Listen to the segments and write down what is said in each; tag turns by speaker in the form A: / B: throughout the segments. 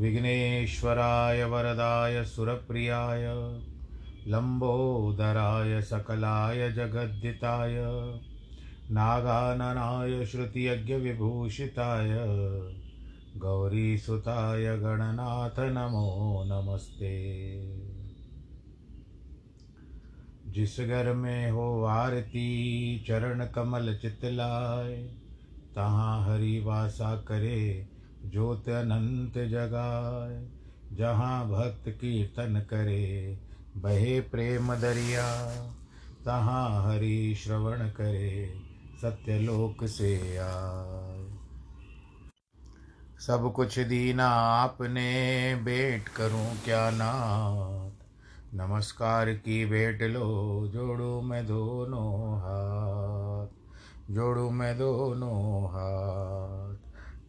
A: विघ्नेश्वराय वरदाय सुरप्रियाय लम्बोदराय सकलाय जगद्दिताय, नागाननाय श्रुतियज्ञविभूषिताय, गौरीसुताय गणनाथ नमो नमस्ते। जिस घर में हो आरती, चरण कमल चितलाय, तहाँ हरि वासा करे ज्योत अनंत जगाए, जहाँ भक्त कीर्तन करे, बहे प्रेम दरिया। तहाँ हरि श्रवण करे, सत्यलोक से आए। सब कुछ दीना आपने, भेंट करूँ क्या नाथ? नमस्कार की बेट लो, जोड़ू मैं दोनों हाथ। जोड़ू मैं दोनों हाथ।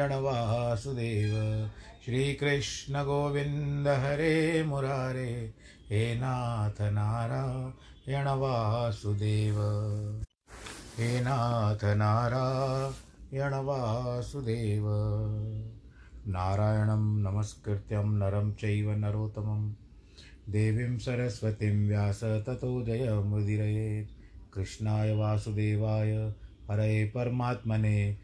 A: वासुदेव श्रीकृष्ण गोविन्द हरे मुरारे, हे नाथ नारायण वासुदेव हे नाथ नारायण वासुदेव नारायणं नमस्कृत्यं नरं चैव नरोत्तमं। देवीं सरस्वतीं व्यास ततो जयमुदीरयेत् कृष्णाय वासुदेवाय हरे परमात्मने।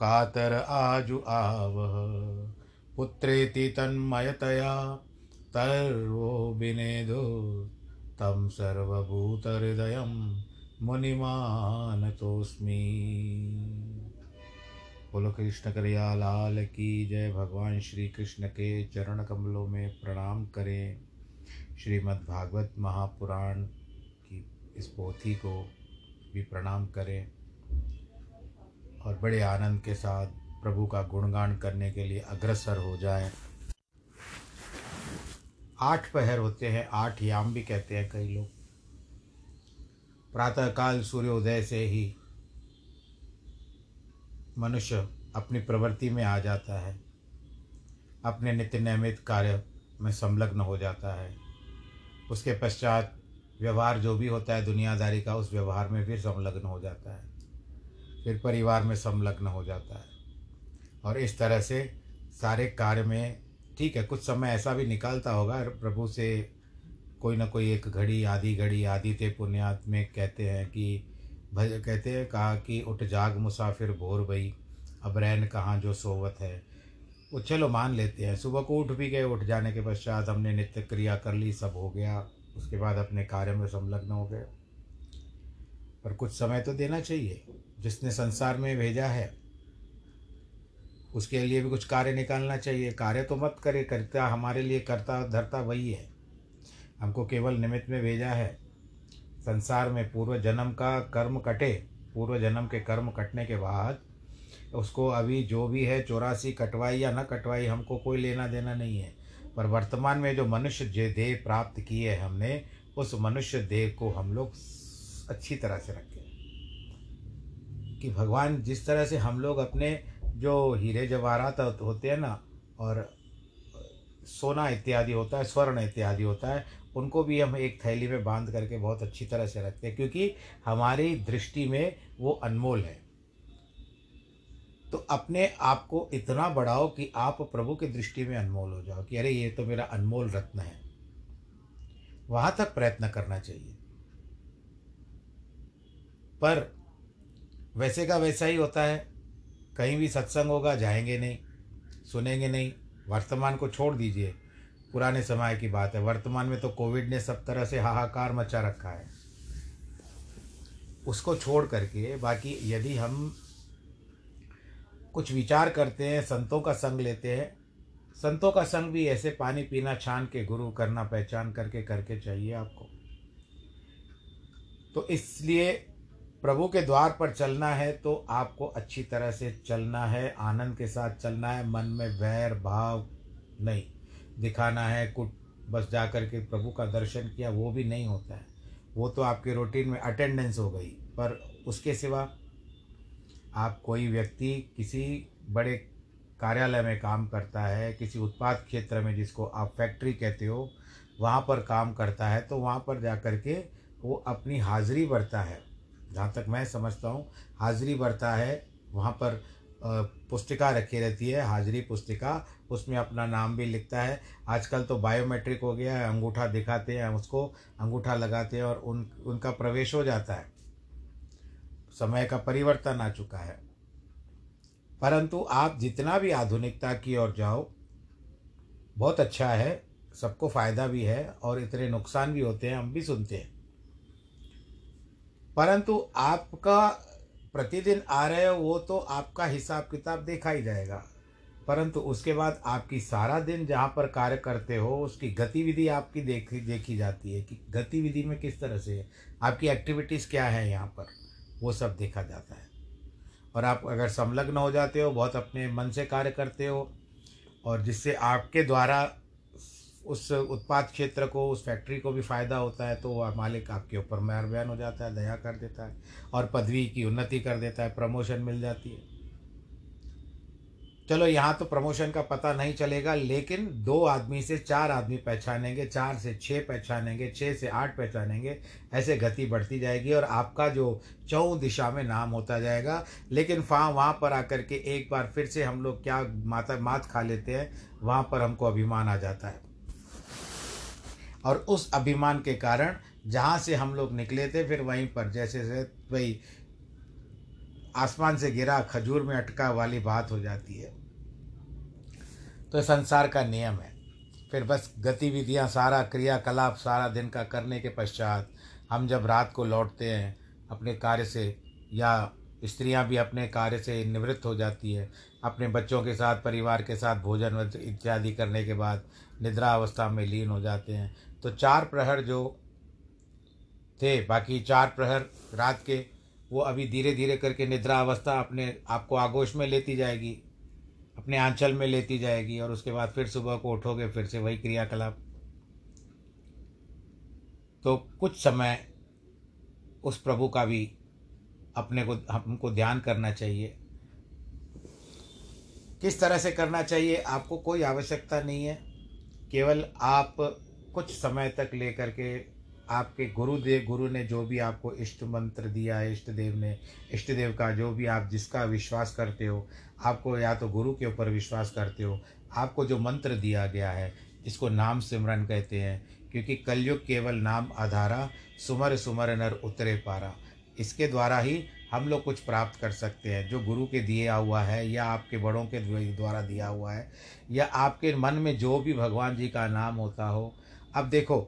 A: कातर आजु आवह। पुत्रेति तन्मयतया तर्वो विनेदो। तं सर्वभूतहृदयं मुनिमानतोऽस्मि। बोलो कृष्ण करिया लाल की जय। भगवान श्री कृष्ण के चरण कमलों में प्रणाम करें। श्रीमद्भागवत महापुराण की इस पोथी को भी प्रणाम करें। और बड़े आनंद के साथ प्रभु का गुणगान करने के लिए अग्रसर हो जाए। आठ पहर होते हैं, आठ याम भी कहते हैं कई लोग। प्रातःकाल सूर्योदय से ही मनुष्य अपनी प्रवृत्ति में आ जाता है। अपने नित्य नियमित कार्य में संलग्न हो जाता है। उसके पश्चात व्यवहार जो भी होता है दुनियादारी का, उस व्यवहार में फिर संलग्न हो जाता है। फिर परिवार में संलग्न हो जाता है। और इस तरह से सारे कार्य में, ठीक है, कुछ समय ऐसा भी निकालता होगा, प्रभु से कोई ना कोई एक घड़ी, आधी घड़ी आदि ते पुण्यात में कहते हैं कि, भज, कहते हैं, कहा कि, उठ जाग मुसाफिर भोर भई, अब रैन कहाँ जो सोवत है। वो चलो मान लेते हैं, सुबह को उठ भी गए, उठ जाने के पश्चात हमने नित्य क्रिया कर ली, सब हो गया, उसके बाद अपने कार्य में संलग्न हो गए। पर कुछ समय तो देना चाहिए। जिसने संसार में भेजा है, उसके लिए भी कुछ कार्य निकालना चाहिए। कार्य तो मत करे, करता हमारे लिए करता धरता वही है। हमको केवल निमित्त में भेजा है। संसार में पूर्व जन्म का कर्म कटे, पूर्व जन्म के कर्म कटने के बाद उसको अभी जो भी है, चौरासी कटवाई या न कटवाई, हमको कोई लेना देना नहीं है। पर वर्तमान में जो मनुष्य देह प्राप्त किए हमने, उस मनुष्य देह को हम लोग अच्छी तरह से रखें। कि भगवान जिस तरह से हम लोग अपने जो हीरे जवाहरात होते हैं ना, और सोना इत्यादि होता है, स्वर्ण इत्यादि होता है, उनको भी हम एक थैली में बाँध करके बहुत अच्छी तरह से रखते हैं, क्योंकि हमारी दृष्टि में वो अनमोल है। तो अपने आप को इतना बढ़ाओ कि आप प्रभु की दृष्टि में अनमोल हो जाओ कि अरे ये तो मेरा अनमोल रत्न है। वहाँ तक प्रयत्न करना चाहिए। पर वैसे का वैसा ही होता है। कहीं भी सत्संग होगा, जाएँगे नहीं, सुनेंगे नहीं, वर्तमान को छोड़ दीजिए। पुराने समय की बात है। वर्तमान में तो कोविड ने सब तरह से हाहाकार मचा रखा है। उसको छोड़ करके बाकी यदि हम कुछ विचार करते हैं, संतों का संग लेते हैं, संतों का संग भी ऐसे पानी पीना, छान के गुरु करना, पहचान करके करके चाहिए आपको। तो इसलिए प्रभु के द्वार पर चलना है तो आपको अच्छी तरह से चलना है, आनंद के साथ चलना है, मन में वैर भाव नहीं दिखाना है कुछ बस जा कर के प्रभु का दर्शन किया, वो भी नहीं होता है। वो तो आपके रूटीन में अटेंडेंस हो गई, पर उसके सिवा आप कोई व्यक्ति किसी बड़े कार्यालय में काम करता है, किसी उत्पाद क्षेत्र में जिसको आप फैक्ट्री कहते हो, वहाँ पर काम करता है तो वहाँ पर जा कर के वो अपनी हाज़िरी भरता है। जहाँ तक मैं समझता हूँ, हाज़िरी भरता है, वहाँ पर पुस्तिका रखी रहती है, हाजिरी पुस्तिका। उसमें अपना नाम भी लिखता है। आजकल तो बायोमेट्रिक हो गया है, अंगूठा दिखाते हैं उसको, अंगूठा लगाते हैं और उन, उनका प्रवेश हो जाता है। समय का परिवर्तन आ चुका है। परंतु आप जितना भी आधुनिकता की ओर जाओ, बहुत अच्छा है, सबको फ़ायदा भी है और इतने नुकसान भी होते हैं, हम भी सुनते हैं। परंतु आपका प्रतिदिन आ रहे हो, वो तो आपका हिसाब किताब देखा ही जाएगा। परंतु उसके बाद आपकी सारा दिन जहाँ पर कार्य करते हो, उसकी गतिविधि आपकी देखी देखी जाती है कि गतिविधि में किस तरह से है। आपकी एक्टिविटीज़ क्या है यहाँ पर? वो सब देखा जाता है। और आप अगर संलग्न हो जाते हो, बहुत अपने मन से कार्य करते हो, और जिससे आपके द्वारा उस उत्पाद क्षेत्र को, उस फैक्ट्री को भी फ़ायदा होता है तो वह मालिक आपके ऊपर मेहरबान हो जाता है, दया कर देता है और पदवी की उन्नति कर देता है, प्रमोशन मिल जाती है। चलो, यहाँ तो प्रमोशन का पता नहीं चलेगा, लेकिन दो आदमी से चार आदमी पहचानेंगे, चार से छः पहचानेंगे छः से आठ पहचानेंगे, ऐसे गति बढ़ती जाएगी और आपका जो चौ दिशा में नाम होता जाएगा, लेकिन वहाँ वहाँ पर आकर के एक बार फिर से हम लोग क्या माता मात खा लेते हैं, वहाँ पर हमको अभिमान आ जाता है। और उस अभिमान के कारण जहाँ से हम लोग निकले थे, फिर वहीं पर जैसे से वही आसमान से गिरा, खजूर में अटका वाली बात हो जाती है। तो संसार का नियम है। फिर बस गतिविधियाँ, सारा क्रियाकलाप, सारा दिन का करने के पश्चात हम जब रात को लौटते हैं, अपने कार्य से या स्त्रियाँ भी अपने कार्य से निवृत्त हो जाती है, अपने बच्चों के साथ, परिवार के साथ, भोजन इत्यादि करने के बाद निद्रा अवस्था में लीन हो जाते हैं। तो चार प्रहर जो थे, बाकी चार प्रहर रात के, वो अभी धीरे धीरे करके निद्रा अवस्था अपने आपको आगोश में लेती जाएगी, अपने आंचल में लेती जाएगी और उसके बाद फिर सुबह को उठोगे, फिर से वही क्रियाकलाप। तो कुछ समय उस प्रभु का भी अपने को, हमको ध्यान करना चाहिए। किस तरह से करना चाहिए, आपको कोई आवश्यकता नहीं है। केवल आप कुछ समय तक लेकर के आपके गुरुदेव, गुरु ने जो भी आपको इष्ट मंत्र दिया है, इष्ट देव ने, इष्ट देव का जो भी आप जिसका विश्वास करते हो, आपको या तो गुरु के ऊपर विश्वास करते हो, आपको जो मंत्र दिया गया है, जिसको नाम सिमरन कहते हैं, क्योंकि कलयुग केवल नाम आधारा, सुमर सुमर नर उतरे पारा। इसके द्वारा ही हम लोग कुछ प्राप्त कर सकते हैं। जो गुरु के दिया हुआ है, या आपके बड़ों के द्वारा दिया हुआ है, या आपके मन में जो भी भगवान जी का नाम होता हो अब देखो,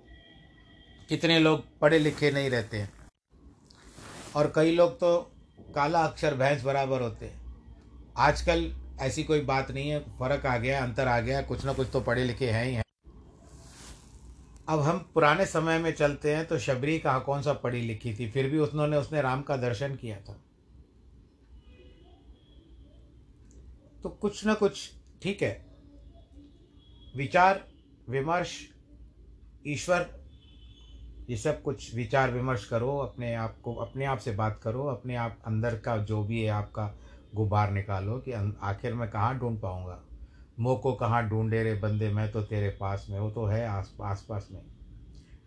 A: कितने लोग पढ़े लिखे नहीं रहते हैं। और कई लोग तो काला अक्षर भैंस बराबर होते हैं। आजकल ऐसी कोई बात नहीं है, फ़र्क आ गया, अंतर आ गया, कुछ ना कुछ तो पढ़े लिखे हैं ही हैं। अब हम पुराने समय में चलते हैं तो शबरी कहा कौन सा पढ़ी लिखी थी, फिर भी उन्होंने उसने राम का दर्शन किया था। तो कुछ ना कुछ ठीक है। विचार, विमर्श ईश्वर, ये सब कुछ विचार विमर्श करो, अपने आप को, अपने आप से बात करो, अपने आप अंदर का जो भी है आपका गुब्बार निकालो कि आखिर मैं कहाँ ढूंढ पाऊँगा? मोह को कहाँ ढूंढे रे बंदे, मैं तो तेरे पास में वो तो है आस आस पास में।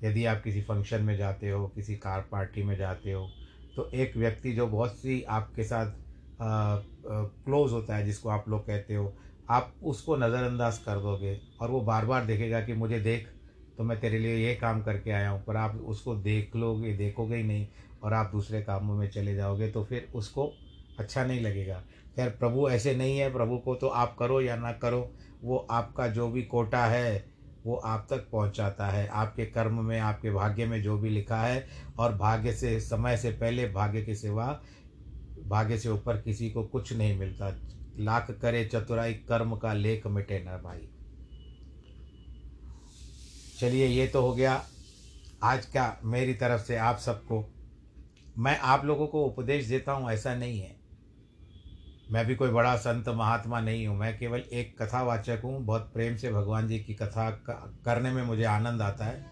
A: यदि आप किसी फ़ंक्शन में जाते हो, किसी कार पार्टी में जाते हो तो एक व्यक्ति जो बहुत सी आपके साथ क्लोज होता है, जिसको आप लोग कहते हो, आप उसको नज़रअंदाज कर दोगे और वो बार बार देखेगा कि मुझे देख तो मैं तेरे लिए ये काम करके आया हूँ, पर आप उसको देख लोगे, देखोगे ही नहीं, और आप दूसरे कामों में चले जाओगे तो फिर उसको अच्छा नहीं लगेगा। खैर, प्रभु ऐसे नहीं है, प्रभु को तो आप करो या ना करो, वो आपका जो भी कोटा है, वो आप तक पहुंचाता है। आपके कर्म में, आपके भाग्य में जो भी लिखा है, और भाग्य से, समय से पहले भाग्य के सिवा, भाग्य से ऊपर किसी को कुछ नहीं मिलता। लाख करे चतुराई कर्म का लेख मिटे न भाई। चलिए ये तो हो गया। आज का मेरी तरफ़ से आप सबको मैं आप लोगों को उपदेश देता हूँ ऐसा नहीं है। मैं भी कोई बड़ा संत महात्मा नहीं हूँ मैं केवल एक कथावाचक हूँ। बहुत प्रेम से भगवान जी की कथा करने में मुझे आनंद आता है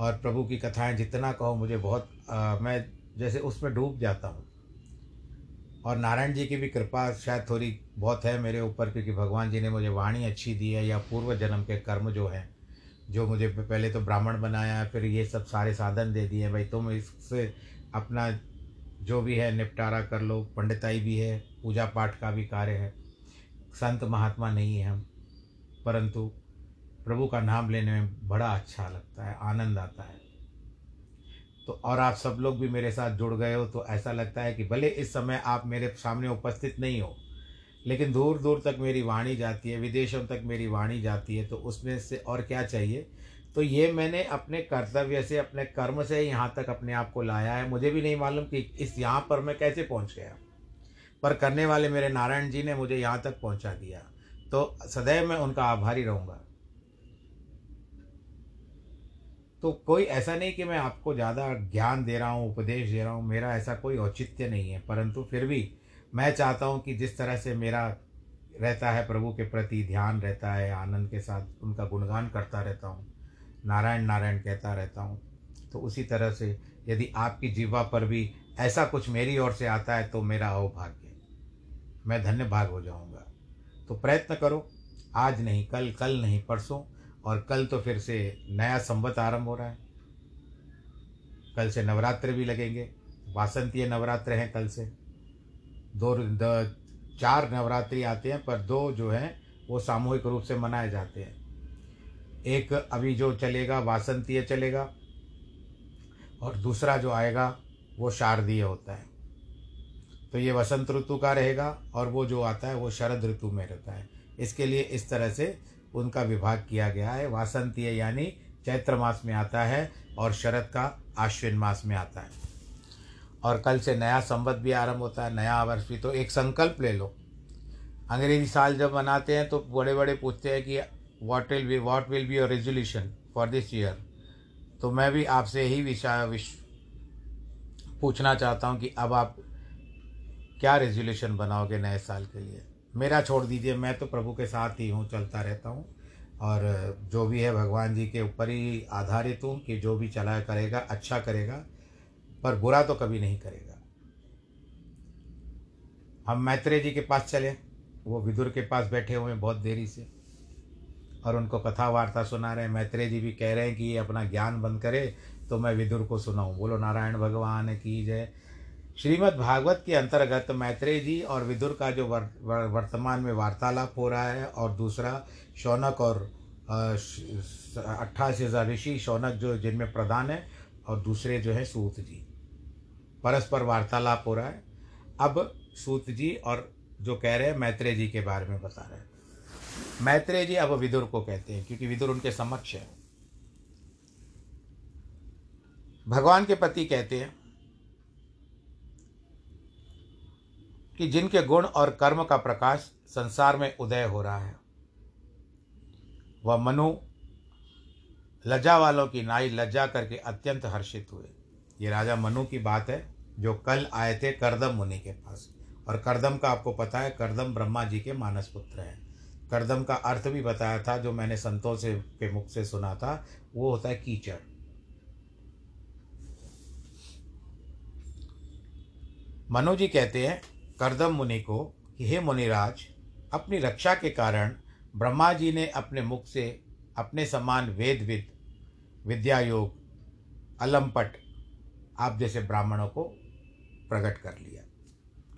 A: और प्रभु की कथाएँ जितना कहो मुझे बहुत आ, मैं जैसे उसमें डूब जाता हूँ। और नारायण जी की भी कृपा शायद थोड़ी बहुत है मेरे ऊपर क्योंकि भगवान जी ने मुझे वाणी अच्छी दी है या पूर्व जन्म के कर्म जो हैं जो मुझे पहले तो ब्राह्मण बनाया, फिर ये सब सारे साधन दे दिए, भाई तुम इससे अपना जो भी है निपटारा कर लो, पंडिताई भी है पूजा पाठ का भी कार्य है। संत महात्मा नहीं है हम, परंतु प्रभु का नाम लेने में बड़ा अच्छा लगता है, आनंद आता है। तो और आप सब लोग भी मेरे साथ जुड़ गए हो तो ऐसा लगता है कि भले इस समय आप मेरे सामने उपस्थित नहीं हो लेकिन दूर दूर तक मेरी वाणी जाती है, विदेशों तक मेरी वाणी जाती है तो उसमें से और क्या चाहिए? तो ये मैंने अपने कर्तव्य से, अपने कर्म से यहाँ तक अपने आप को लाया है। मुझे भी नहीं मालूम कि इस यहाँ पर मैं कैसे पहुँच गया। पर करने वाले मेरे नारायण जी ने मुझे यहाँ तक पहुँचा दिया। तो सदैव मैं उनका आभारी रहूँगा। तो कोई ऐसा नहीं कि मैं आपको ज़्यादा ज्ञान दे रहा हूँ, उपदेश दे रहा हूँ, मेरा ऐसा कोई औचित्य नहीं है। परंतु फिर भी मैं चाहता हूँ कि जिस तरह से मेरा रहता है, प्रभु के प्रति ध्यान रहता है, आनंद के साथ उनका गुणगान करता रहता हूँ, नारायण नारायण कहता रहता हूँ तो उसी तरह से यदि आपकी जीवा पर भी ऐसा कुछ मेरी ओर से आता है तो मेरा अवभाग्य मैं धन्य भाग हो जाऊँगा। तो प्रयत्न करो, आज नहीं, कल कल नहीं, परसों, और कल तो फिर से नया संवत आरंभ हो रहा है। कल से नवरात्र भी लगेंगे वासंतीय नवरात्र हैं कल से। दो द, चार नवरात्रि आते हैं पर दो जो हैं वो सामूहिक रूप से मनाए जाते हैं। एक अभी जो चलेगा वासंतीय चलेगा और दूसरा जो आएगा वो शारदीय होता है। तो ये वसंत ऋतु का रहेगा और वो जो आता है वो शरद ऋतु में रहता है। इसके लिए इस तरह से उनका विभाग किया गया है। वासंतीय यानी चैत्र मास में आता है और शरद का आश्विन मास में आता है। और कल से नया संवत भी आरंभ होता है, नया वर्ष भी। तो एक संकल्प ले लो। अंग्रेज़ी साल जब मनाते हैं तो बड़े बड़े पूछते हैं कि what will be what will be your resolution for this year तो मैं भी आपसे यही विषय विश, पूछना चाहता हूँ कि अब आप क्या रेजोल्यूशन बनाओगे नए साल के लिए? मेरा छोड़ दीजिए, मैं तो प्रभु के साथ ही हूँ, चलता रहता हूँ। और जो भी है, भगवान जी के ऊपर ही आधारित हूँ कि जो भी चला करेगा अच्छा करेगा। पर बुरा तो कभी नहीं करेगा। हम मैत्रेय जी के पास चले वो विदुर के पास बैठे हुए हैं बहुत देरी से और उनको कथा वार्ता सुना रहे हैं। मैत्रेय जी भी कह रहे हैं कि ये अपना ज्ञान बंद करे तो मैं विदुर को सुनाऊँ। बोलो नारायण भगवान की जय। श्रीमद् भागवत के अंतर्गत मैत्रेय जी और विदुर का जो वर, वर, वर्तमान में वार्तालाप हो रहा है और दूसरा शौनक और अट्ठासी हज़ार ऋषि शौनक जो जिनमें प्रधान है और दूसरे जो है सूत जी। परस्पर वार्तालाप हो रहा है। अब सूत जी और जो कह रहे हैं, मैत्रेय जी के बारे में बता रहे हैं। मैत्रेय जी अब विदुर को कहते हैं, क्योंकि विदुर उनके समक्ष है। भगवान के पति कहते हैं कि जिनके गुण और कर्म का प्रकाश संसार में उदय हो रहा है, वह मनु लज्जा वालों की नाई लज्जा करके अत्यंत हर्षित हुए। ये राजा मनु की बात है, जो कल आए थे करदम मुनि के पास। और करदम का आपको पता है, करदम ब्रह्मा जी के मानस पुत्र हैं। करदम का अर्थ भी बताया था, जो मैंने संतों से, के मुख से सुना था, वो होता है कीचड़। मनु जी कहते हैं, करदम मुनि को, कि हे मुनिराज, अपनी रक्षा के कारण ब्रह्मा जी ने अपने मुख से अपने समान वेद विद विद्या योग अलमपट आप जैसे ब्राह्मणों को प्रकट कर लिया।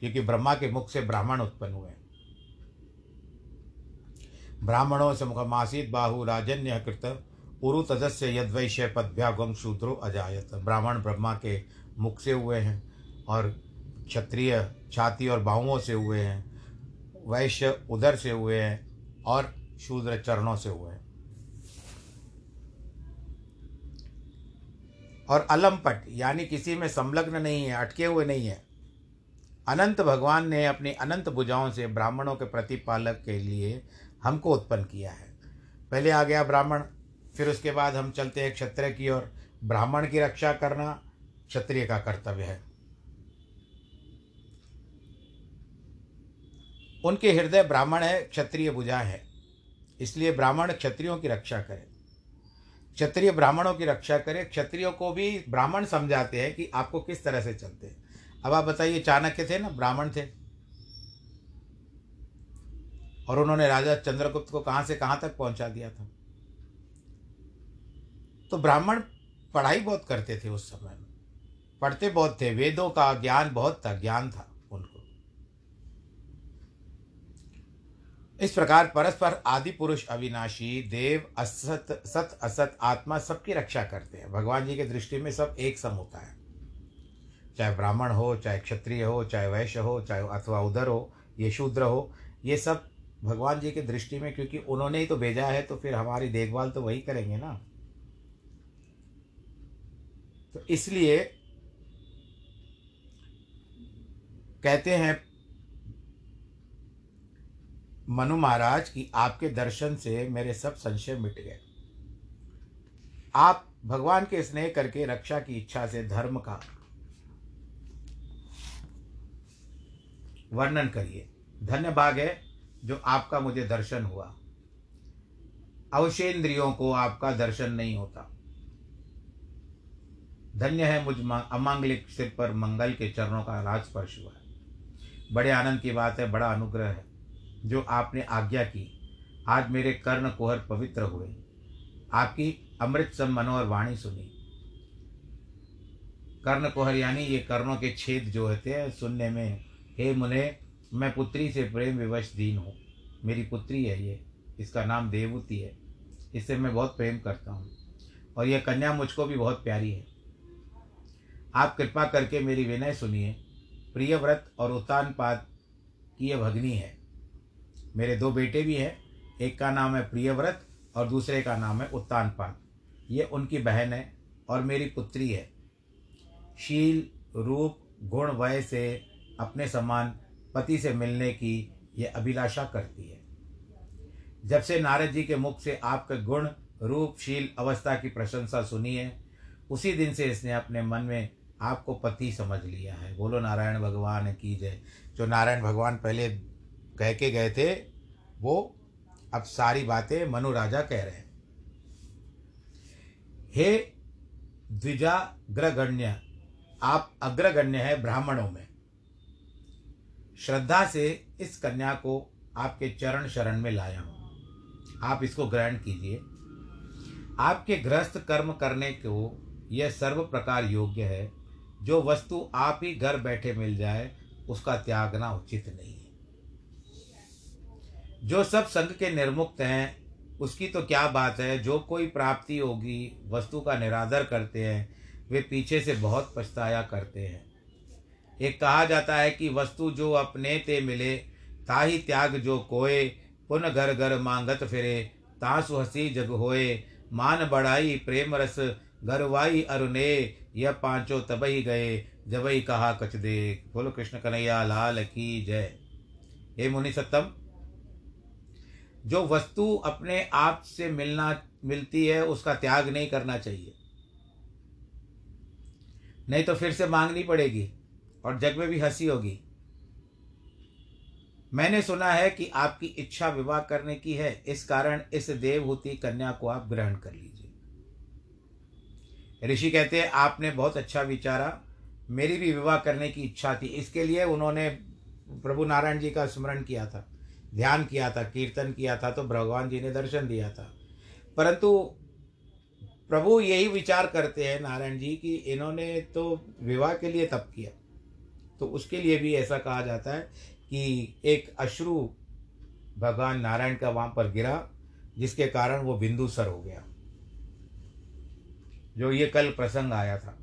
A: क्योंकि ब्रह्मा के मुख से ब्राह्मण उत्पन्न हुए ब्राह्मणों से मुखमासीत बाहु राजन्य कृत, उरु तजस्य यदवैश्य पदभ्यागम शूद्रो अजायत। ब्राह्मण ब्रह्मा के मुख से हुए हैं और क्षत्रिय छाती और बाहुओं से हुए हैं, वैश्य उदर से हुए हैं और शूद्र चरणों से हुए हैं। और अलमपट यानी किसी में संलग्न नहीं है, अटके हुए नहीं है। अनंत भगवान ने अपनी अनंत भुजाओं से ब्राह्मणों के प्रतिपालक के लिए हमको उत्पन्न किया है। पहले आ गया ब्राह्मण, फिर उसके बाद हम चलते हैं क्षत्रिय की ओर। ब्राह्मण की रक्षा करना क्षत्रिय का कर्तव्य है। उनके हृदय ब्राह्मण है, क्षत्रिय भुजा है। इसलिए ब्राह्मण क्षत्रियों की रक्षा करे। क्षत्रिय ब्राह्मणों की रक्षा करे। क्षत्रियों को भी ब्राह्मण समझाते हैं कि आपको किस तरह से चलते हैं। अब आप बताइए, चाणक्य थे ना? ब्राह्मण थे। और उन्होंने राजा चंद्रगुप्त को कहाँ से कहाँ तक पहुँचा दिया था? तो ब्राह्मण पढ़ाई बहुत करते थे उस समय में। पढ़ते बहुत थे। वेदों का ज्ञान बहुत था, ज्ञान था उनको इस प्रकार परस्पर आदि पुरुष अविनाशी, देव, असत, सत, असत, आत्मा सबकी रक्षा करते हैं। भगवान जी के दृष्टि में सब एक सम होता है। चाहे ब्राह्मण हो, चाहे क्षत्रिय हो, चाहे वैश्य हो, चाहे अथवा उधर हो, ये शूद्र हो, ये सब भगवान जी की दृष्टि में क्योंकि उन्होंने ही तो भेजा है तो फिर हमारी देखभाल तो वही करेंगे ना। तो इसलिए कहते हैं मनु महाराज की आपके दर्शन से मेरे सब संशय मिट गए। आप भगवान के स्नेह करके रक्षा की इच्छा से धर्म का वर्णन करिए। धन्य भाग है जो आपका मुझे दर्शन हुआ। अवशेंद्रियों को आपका दर्शन नहीं होता। धन्य है मुझ अमांगलिक सिर पर मंगल के चरणों का राज स्पर्श हुआ है। बड़े आनंद की बात है, बड़ा अनुग्रह है। जो आपने आज्ञा की, आज मेरे कर्ण कोहर पवित्र हुए। आपकी अमृत सम मनोहर वाणी सुनी। कर्ण कोहर यानी ये कर्णों के छेद जो होते हैं, सुनने में, हे मुने, मैं पुत्री से प्रेम विवश दीन हूँ। मेरी पुत्री है ये, इसका नाम देवूति है। इससे मैं बहुत प्रेम करता हूँ, और यह कन्या मुझको भी बहुत प्यारी है। आप कृपा करके मेरी विनय सुनिए। प्रिय व्रत और उत्तानपाद की यह भगनी है। मेरे दो बेटे भी हैं, एक का नाम है प्रियव्रत और दूसरे का नाम है उत्तानपाद ये उनकी बहन है और मेरी पुत्री है। शील, रूप, गुण, वय से अपने समान पति से मिलने की ये अभिलाषा करती है। जब से नारद जी के मुख से आपके गुण, रूप, शील, अवस्था की प्रशंसा सुनी है, उसी दिन से इसने अपने मन में आपको पति समझ लिया है। बोलो, नारायण भगवान की जय। जो नारायण भगवान पहले कह के गए थे, वो अब सारी बातें मनु राजा कह रहे हैं। हे द्विजाग्रगण्य, आप अग्रगण्य है ब्राह्मणों में। श्रद्धा से इस कन्या को आपके चरण शरण में लाया हूँ। आप इसको ग्रहण कीजिए। आपके गृहस्थ कर्म करने को यह सर्व प्रकार योग्य है। जो वस्तु आप ही घर बैठे मिल जाए, उसका त्यागना उचित नहीं जो सब संघ के निर्मुक्त हैं, उसकी तो क्या बात है? जो कोई प्राप्ति होगी, वस्तु का निरादर करते हैं, वे पीछे से बहुत पछताया करते हैं। एक कहा जाता है कि वस्तु जो अपने ते मिले, ताही त्याग जो कोय पुन घर घर मांगत फिरे, तासु हसी जग होए, मान बढ़ाई प्रेम रस गरवाई अरुणे यह पाँचों तब तबही गए जबई कहा कच दे बोलो कृष्ण कन्हैया, लाल की जय। हे मुनि सत्तम जो वस्तु अपने आप से मिलना, मिलती है, उसका त्याग नहीं करना चाहिए। नहीं तो फिर से मांगनी पड़ेगी और जग में भी हँसी होगी। मैंने सुना है कि आपकी इच्छा विवाह करने की है, इस कारण इस देवहूति कन्या को आप ग्रहण कर लीजिए। ऋषि कहते हैं, आपने बहुत अच्छा विचारा, मेरी भी विवाह करने की इच्छा थी, इसके लिए उन्होंने प्रभु नारायण जी का स्मरण किया था। ध्यान किया था, कीर्तन किया था तो भगवान जी ने दर्शन दिया था। परंतु प्रभु यही विचार करते हैं नारायण जी कि इन्होंने तो विवाह के लिए तप किया। तो उसके लिए भी ऐसा कहा जाता है कि एक अश्रु भगवान नारायण का वहाँ पर गिरा, जिसके कारण वो बिंदु सर हो गया, जो ये कल प्रसंग आया था।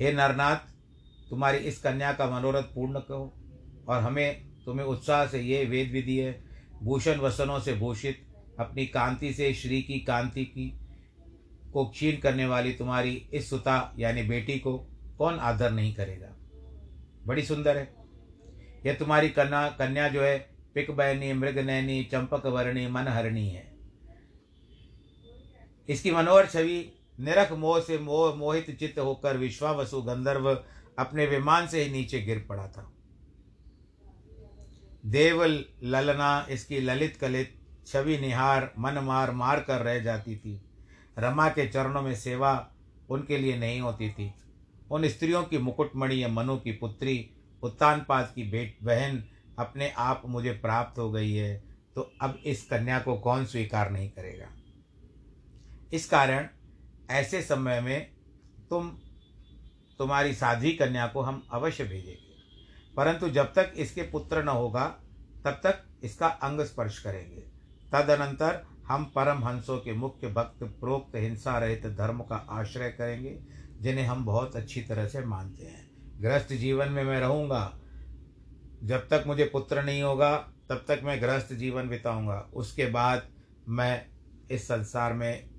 A: हे नरनाथ, तुम्हारी इस कन्या का मनोरथ पूर्ण करो और हमें तुम्हें उत्साह से ये वेद विधि है, भूषण वसनों से भूषित, अपनी कांति से श्री की कांति की, को क्षीण करने वाली तुम्हारी इस सुता, यानी बेटी को कौन आदर नहीं करेगा? बड़ी सुंदर है। यह तुम्हारी कन्या कन्या जो है पिक बहनी मृग नैनी चंपक वर्णी मनहरणी है। इसकी मनोहर छवि निरख मोह से मोह, मोहित चित्त होकर विश्वावसु गंधर्व अपने विमान से ही नीचे गिर पड़ा था। देव ललना, इसकी ललित कलित छवि निहार, मन मार मार कर रह जाती थी। रमा के चरणों में सेवा उनके लिए नहीं होती थी। उन स्त्रियों की मुकुटमणि या मनु की पुत्री, उत्तानपाद की बेट बहन, अपने आप मुझे प्राप्त हो गई है तो अब इस कन्या को कौन स्वीकार नहीं करेगा? इस कारण ऐसे समय में तुम, तुम्हारी साधी कन्या को हम अवश्य भेजेंगे। परंतु जब तक इसके पुत्र न होगा, तब तक इसका अंग स्पर्श करेंगे। तदनंतर हम परम हंसों के मुख्य भक्त, प्रोक्त हिंसा रहित धर्म का आश्रय करेंगे, जिन्हें हम बहुत अच्छी तरह से मानते हैं। गृहस्थ जीवन में मैं रहूँगा। जब तक मुझे पुत्र नहीं होगा, तब तक मैं गृहस्थ जीवन बिताऊँगा। उसके बाद मैं इस संसार में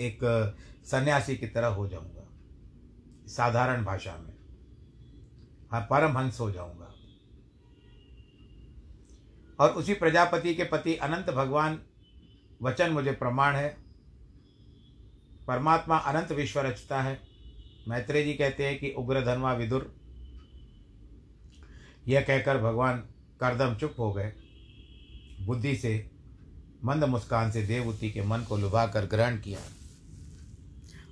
A: एक सन्यासी की तरह हो जाऊँगा। साधारण भाषा में। हाँ परम हंस हो जाऊँगा। और उसी प्रजापति के पति अनंत भगवान, वचन मुझे प्रमाण है। परमात्मा अनंत विश्व रचता है। मैत्रेय जी कहते हैं कि उग्र धनवा विदुर। यह कहकर भगवान करदम चुप हो गए। बुद्धि से, मंद मुस्कान से देवूति के मन को लुभा कर ग्रहण किया।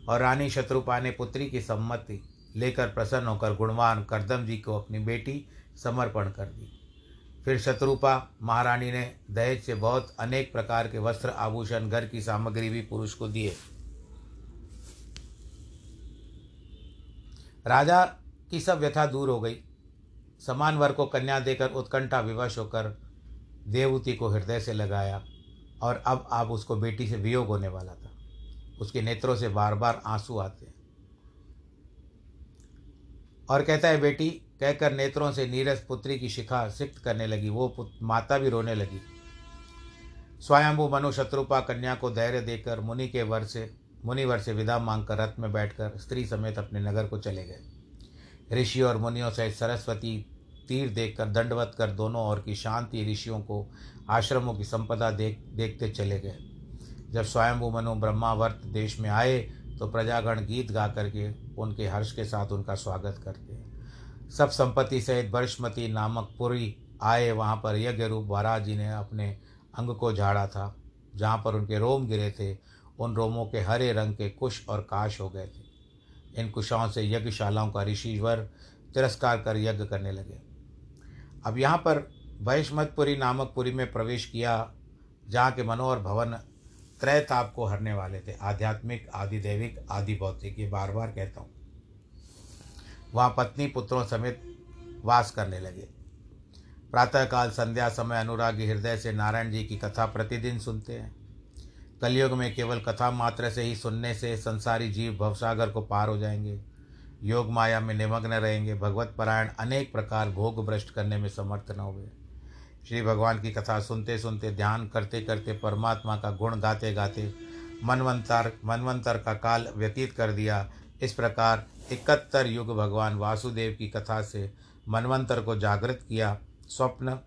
A: और रानी शत्रुपा ने पुत्री की सम्मति लेकर प्रसन्न होकर गुणवान करदम जी को अपनी बेटी समर्पण कर दी। फिर शत्रुपा महारानी ने दहेज से बहुत अनेक प्रकार के वस्त्र आभूषण, घर की सामग्री भी पुरुष को दिए। राजा की सब व्यथा दूर हो गई। समान वर को कन्या देकर उत्कंठा विवश होकर देवूति को हृदय से लगाया और अब आप उसको बेटी से वियोग होने वाला था। उसके नेत्रों से बार बार आँसू आते और कहता है, बेटी कहकर नेत्रों से नीरस पुत्री की शिखा सिक्त करने लगी। वो माता भी रोने लगी। स्वयंभू मनु शत्रुपा कन्या को धैर्य देकर मुनि के वर से मुनिवर से विदा मांगकर रथ में बैठकर स्त्री समेत अपने नगर को चले गए। ऋषि और मुनियों सहित सरस्वती तीर देखकर दंडवत कर दोनों ओर की शांति ऋषियों को आश्रमों की संपदा देख, देखते चले गए। जब स्वयंभू मनु ब्रह्मावर्त देश में आए तो प्रजागण गीत गा करके उनके हर्ष के साथ उनका स्वागत करते। सब संपत्ति सहित वर्षमती नामक पुरी आए वहाँ पर। यज्ञ रूप महाराज जी ने अपने अंग को झाड़ा था, जहाँ पर उनके रोम गिरे थे। उन रोमों के हरे रंग के कुश और काश हो गए थे। इन कुशाओं से यज्ञशालाओं का ऋषिश्वर तिरस्कार कर यज्ञ करने लगे। अब यहाँ पर वैष्मतपुरी नामक पुरी में प्रवेश किया, जहाँ के मनोहर भवन त्रय ताप को हरने वाले थे। आध्यात्मिक आदि दैविक आदि भौतिक ये बार बार कहता हूँ। वहाँ पत्नी पुत्रों समेत वास करने लगे। प्रातःकाल संध्या समय अनुरागी हृदय से नारायण जी की कथा प्रतिदिन सुनते हैं। कलयुग में केवल कथा मात्र से ही सुनने से संसारी जीव भवसागर को पार हो जाएँगे। योग माया में निमग्न रहेंगे। भगवत परायण अनेक प्रकार भोग भ्रष्ट करने में समर्थ न हुए श्री भगवान की कथा सुनते सुनते ध्यान करते करते परमात्मा का गुण गाते गाते मनवंतर मनवंतर का काल व्यतीत कर दिया। इस प्रकार इकहत्तर युग भगवान वासुदेव की कथा से मनवंतर को जागृत किया स्वप्न,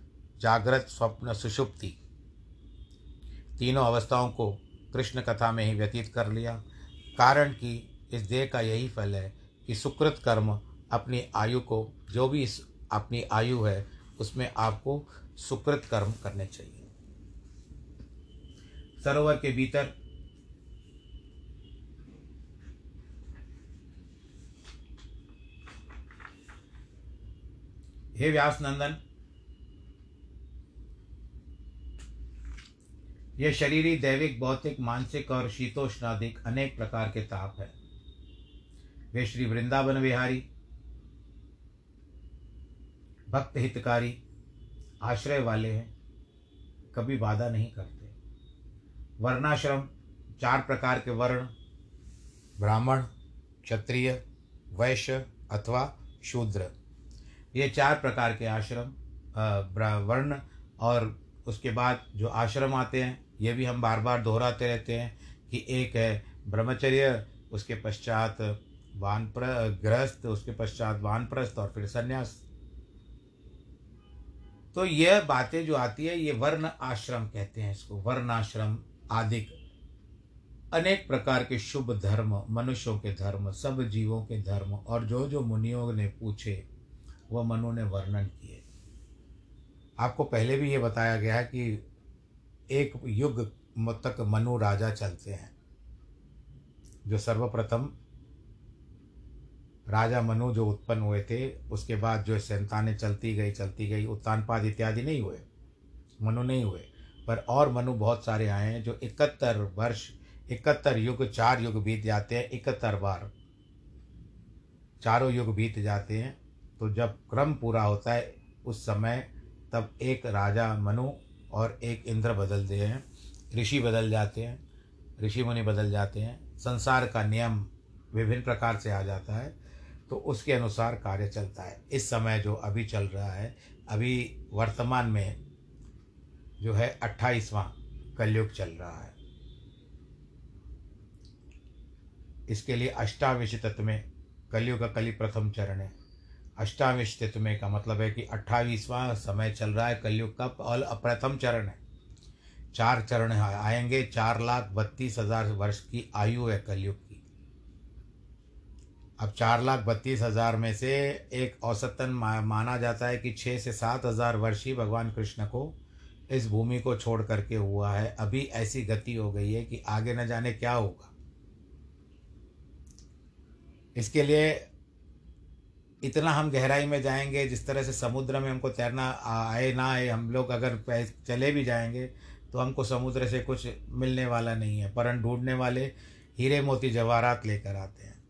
A: जागृत स्वप्न सुषुप्ति। तीनों अवस्थाओं को कृष्ण कथा में ही व्यतीत कर लिया, कारण कि इस देह का यही फल है कि सुकृत कर्म अपनी आयु को, जो भी इस अपनी आयु है, उसमें आपको सुकृत कर्म करने चाहिए। सरोवर के भीतर हे व्यास नंदन यह शरीरी, दैविक, भौतिक, मानसिक और शीतोष्णाधिक अनेक प्रकार के ताप है। वे श्री वृंदावन विहारी, भक्त हितकारी, आश्रय वाले हैं, कभी बाधा नहीं करते। वर्णाश्रम, चार प्रकार के वर्ण, ब्राह्मण, क्षत्रिय, वैश्य अथवा शूद्र। ये चार प्रकार के आश्रम वर्ण और उसके बाद जो आश्रम आते हैं, ये भी हम बार बार दोहराते रहते हैं कि एक है ब्रह्मचर्य, उसके पश्चात वान गृहस्थ, उसके पश्चात वानप्रस्थ और फिर संन्यास। तो यह बातें जो आती है, ये वर्ण आश्रम कहते हैं इसको वर्ण आश्रम आदि अनेक प्रकार के शुभ धर्म, मनुष्यों के धर्म, सब जीवों के धर्म और जो जो मुनियों ने पूछे वह मनु ने वर्णन किए। आपको पहले भी ये बताया गया है कि एक युग तक मनु राजा चलते हैं, जो सर्वप्रथम राजा मनु जो उत्पन्न हुए थे, उसके बाद जो संतानें चलती गई चलती गई, उत्तानपाद इत्यादि नहीं हुए, मनु नहीं हुए। पर और मनु बहुत सारे आए हैं जो इकहत्तर वर्ष, इकहत्तर युग, चार युग बीत जाते हैं, इकहत्तर बार, चारों युग बीत जाते हैं। तो जब क्रम पूरा होता है उस समय तब एक राजा मनु और एक इंद्र बदलते हैं, ऋषि बदल जाते हैं, ऋषि मुनि बदल जाते हैं, संसार का नियम विभिन्न प्रकार से आ जाता है तो उसके अनुसार कार्य चलता है। इस समय जो अभी चल रहा है, अभी वर्तमान में जो है अट्ठाईसवां कलयुग चल रहा है। इसके लिए अष्टाविश तत्व में कलयुग का कली प्रथम चरण है। अष्टाविश तत्व में का मतलब है कि अट्ठाईसवां समय चल रहा है, कलयुग का और प्रथम चरण है। चार चरण आएँगे, चार लाख बत्तीस हज़ार वर्ष की आयु है कलयुग की। अब चार लाख बत्तीस हज़ार में से एक औसतन माना जाता है कि छः से सात हज़ार वर्ष ही भगवान कृष्ण को इस भूमि को छोड़ करके हुआ है। अभी ऐसी गति हो गई है कि आगे न जाने क्या होगा। इसके लिए इतना हम गहराई में जाएँगे, जिस तरह से समुद्र में हमको तैरना आए ना आए, हम लोग अगर चले भी जाएँगे तो हमको समुद्र से कुछ मिलने वाला नहीं है। परन ढूँढने वाले हीरे मोती जवाहरात लेकर आते हैं।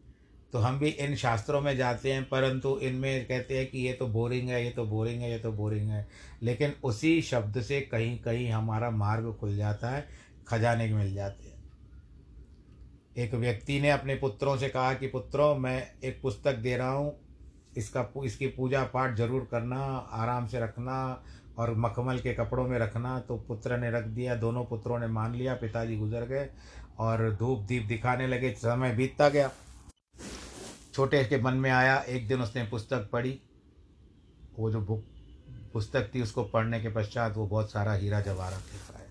A: तो हम भी इन शास्त्रों में जाते हैं, परंतु इनमें कहते हैं कि ये तो बोरिंग है, ये तो बोरिंग है, ये तो बोरिंग है। लेकिन उसी शब्द से कहीं कहीं हमारा मार्ग खुल जाता है, खजाने मिल जाते हैं। एक व्यक्ति ने अपने पुत्रों से कहा कि, पुत्रों, मैं एक पुस्तक दे रहा हूँ इसका इसकी पूजा पाठ ज़रूर करना, आराम से रखना और मखमल के कपड़ों में रखना। तो पुत्र ने रख दिया, दोनों पुत्रों ने मान लिया, पिताजी गुजर गए और धूप दीप दिखाने लगे, समय बीतता गया। छोटे के मन में आया, एक दिन उसने पुस्तक पढ़ी। वो जो बुक, पुस्तक थी उसको पढ़ने के पश्चात वो बहुत सारा हीरा जवाहरात लिखा है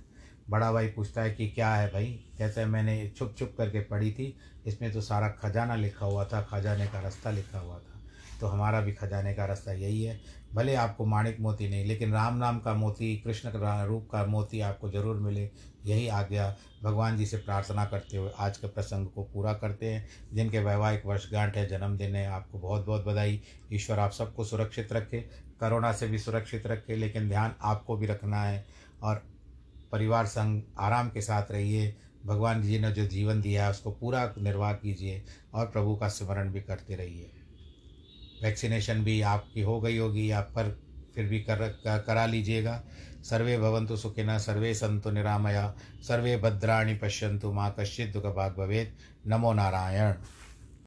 A: बड़ा भाई पूछता है कि क्या है भाई? कहते हैं, मैंने छुप छुप करके पढ़ी थी, इसमें तो सारा खजाना लिखा हुआ था, खजाने का रास्ता लिखा हुआ था। तो हमारा भी खजाने का रास्ता यही है। भले आपको माणिक मोती नहीं, लेकिन राम नाम का मोती, कृष्ण रूप का मोती आपको ज़रूर मिले। यही आज्ञा भगवान जी से प्रार्थना करते हुए आज के प्रसंग को पूरा करते हैं, जिनके वैवाहिक वर्षगांठ है, जन्मदिन है, आपको बहुत बहुत बधाई। ईश्वर आप सबको सुरक्षित रखे करोना से भी सुरक्षित रखे, लेकिन ध्यान आपको भी रखना है। और परिवार संग आराम के साथ रहिए। भगवान जी ने जो जीवन दिया है, उसको पूरा निर्वाह कीजिए और प्रभु का स्मरण भी करते रहिए। वैक्सीनेशन भी आपकी हो गई होगी, आप पर फिर भी कर, करा लीजिएगा। सर्वे भवन्तु सुखिन सर्वे संतु निरामया, सर्वे भद्राणी पश्यन्तु, माँ कश्चित दुख भाग भवेद नमो नारायण।